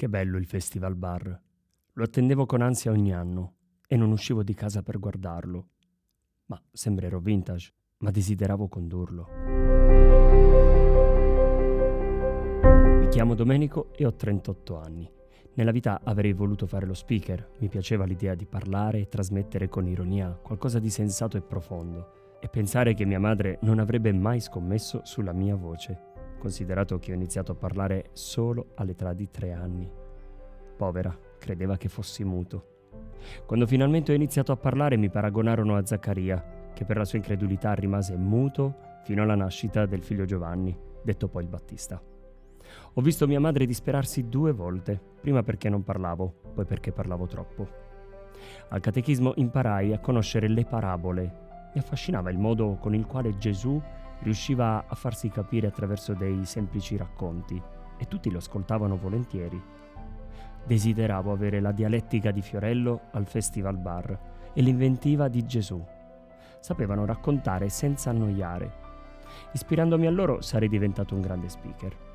Che bello il Festival Bar. Lo attendevo con ansia ogni anno e non uscivo di casa per guardarlo. Ma sembrerò vintage, ma desideravo condurlo. Mi chiamo Domenico e ho 38 anni. Nella vita avrei voluto fare lo speaker, mi piaceva l'idea di parlare e trasmettere con ironia qualcosa di sensato e profondo, e pensare che mia madre non avrebbe mai scommesso sulla mia voce, considerato che ho iniziato a parlare solo all'età di tre anni. Povera, credeva che fossi muto. Quando finalmente ho iniziato a parlare mi paragonarono a Zaccaria, che per la sua incredulità rimase muto fino alla nascita del figlio Giovanni, detto poi il Battista. Ho visto mia madre disperarsi due volte, prima perché non parlavo, poi perché parlavo troppo. Al catechismo imparai a conoscere le parabole. Mi affascinava il modo con il quale Gesù riusciva a farsi capire attraverso dei semplici racconti e tutti lo ascoltavano volentieri. Desideravo avere la dialettica di Fiorello al Festival Bar e l'inventiva di Gesù. Sapevano raccontare senza annoiare. Ispirandomi a loro sarei diventato un grande speaker.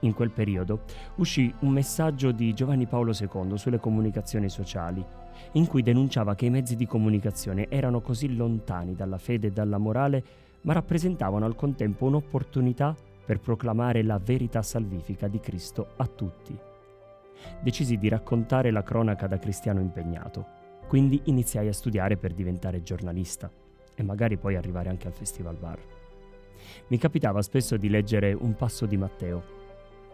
In quel periodo uscì un messaggio di Giovanni Paolo II sulle comunicazioni sociali, in cui denunciava che i mezzi di comunicazione erano così lontani dalla fede e dalla morale, ma rappresentavano al contempo un'opportunità per proclamare la verità salvifica di Cristo a tutti. Decisi di raccontare la cronaca da cristiano impegnato, quindi iniziai a studiare per diventare giornalista e magari poi arrivare anche al Festival Bar. Mi capitava spesso di leggere un passo di Matteo.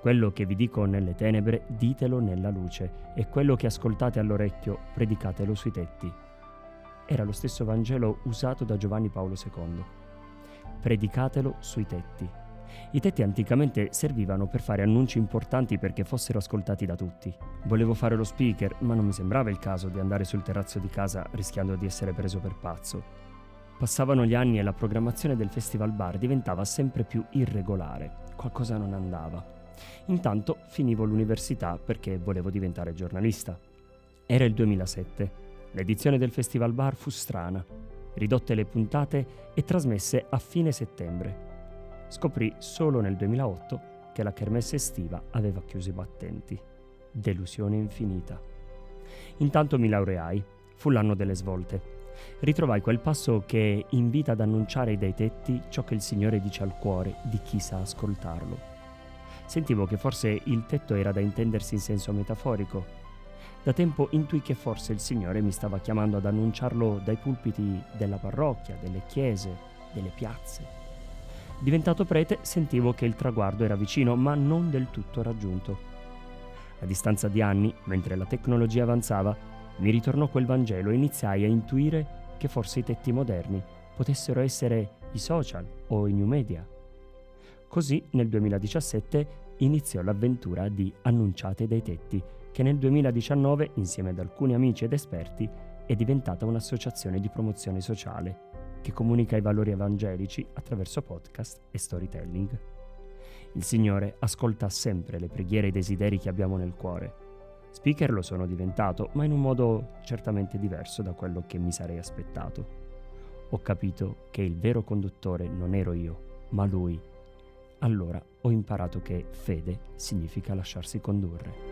Quello che vi dico nelle tenebre, ditelo nella luce, e quello che ascoltate all'orecchio, predicatelo sui tetti. Era lo stesso Vangelo usato da Giovanni Paolo II. Predicatelo sui tetti. I tetti anticamente servivano per fare annunci importanti perché fossero ascoltati da tutti. Volevo fare lo speaker, ma non mi sembrava il caso di andare sul terrazzo di casa rischiando di essere preso per pazzo. Passavano gli anni e la programmazione del Festival Bar diventava sempre più irregolare, qualcosa non andava. Intanto finivo l'università perché volevo diventare giornalista. Era il 2007. L'edizione del Festival Bar fu strana, ridotte le puntate e trasmesse a fine settembre. Scoprì solo nel 2008 che la kermesse estiva aveva chiuso i battenti. Delusione infinita. Intanto mi laureai. Fu l'anno delle svolte. Ritrovai quel passo che invita ad annunciare dai tetti ciò che il Signore dice al cuore di chi sa ascoltarlo. Sentivo che forse il tetto era da intendersi in senso metaforico. Da tempo intuì che forse il Signore mi stava chiamando ad annunciarlo dai pulpiti della parrocchia, delle chiese, delle piazze. Diventato prete sentivo che il traguardo era vicino, ma non del tutto raggiunto. A distanza di anni, mentre la tecnologia avanzava, mi ritornò quel Vangelo e iniziai a intuire che forse i tetti moderni potessero essere i social o i new media. Così nel 2017 iniziò l'avventura di Annunciate dai tetti, che nel 2019, insieme ad alcuni amici ed esperti, è diventata un'associazione di promozione sociale che comunica i valori evangelici attraverso podcast e storytelling. Il Signore ascolta sempre le preghiere e i desideri che abbiamo nel cuore. Speaker lo sono diventato, ma in un modo certamente diverso da quello che mi sarei aspettato. Ho capito che il vero conduttore non ero io, ma Lui. Allora ho imparato che fede significa lasciarsi condurre.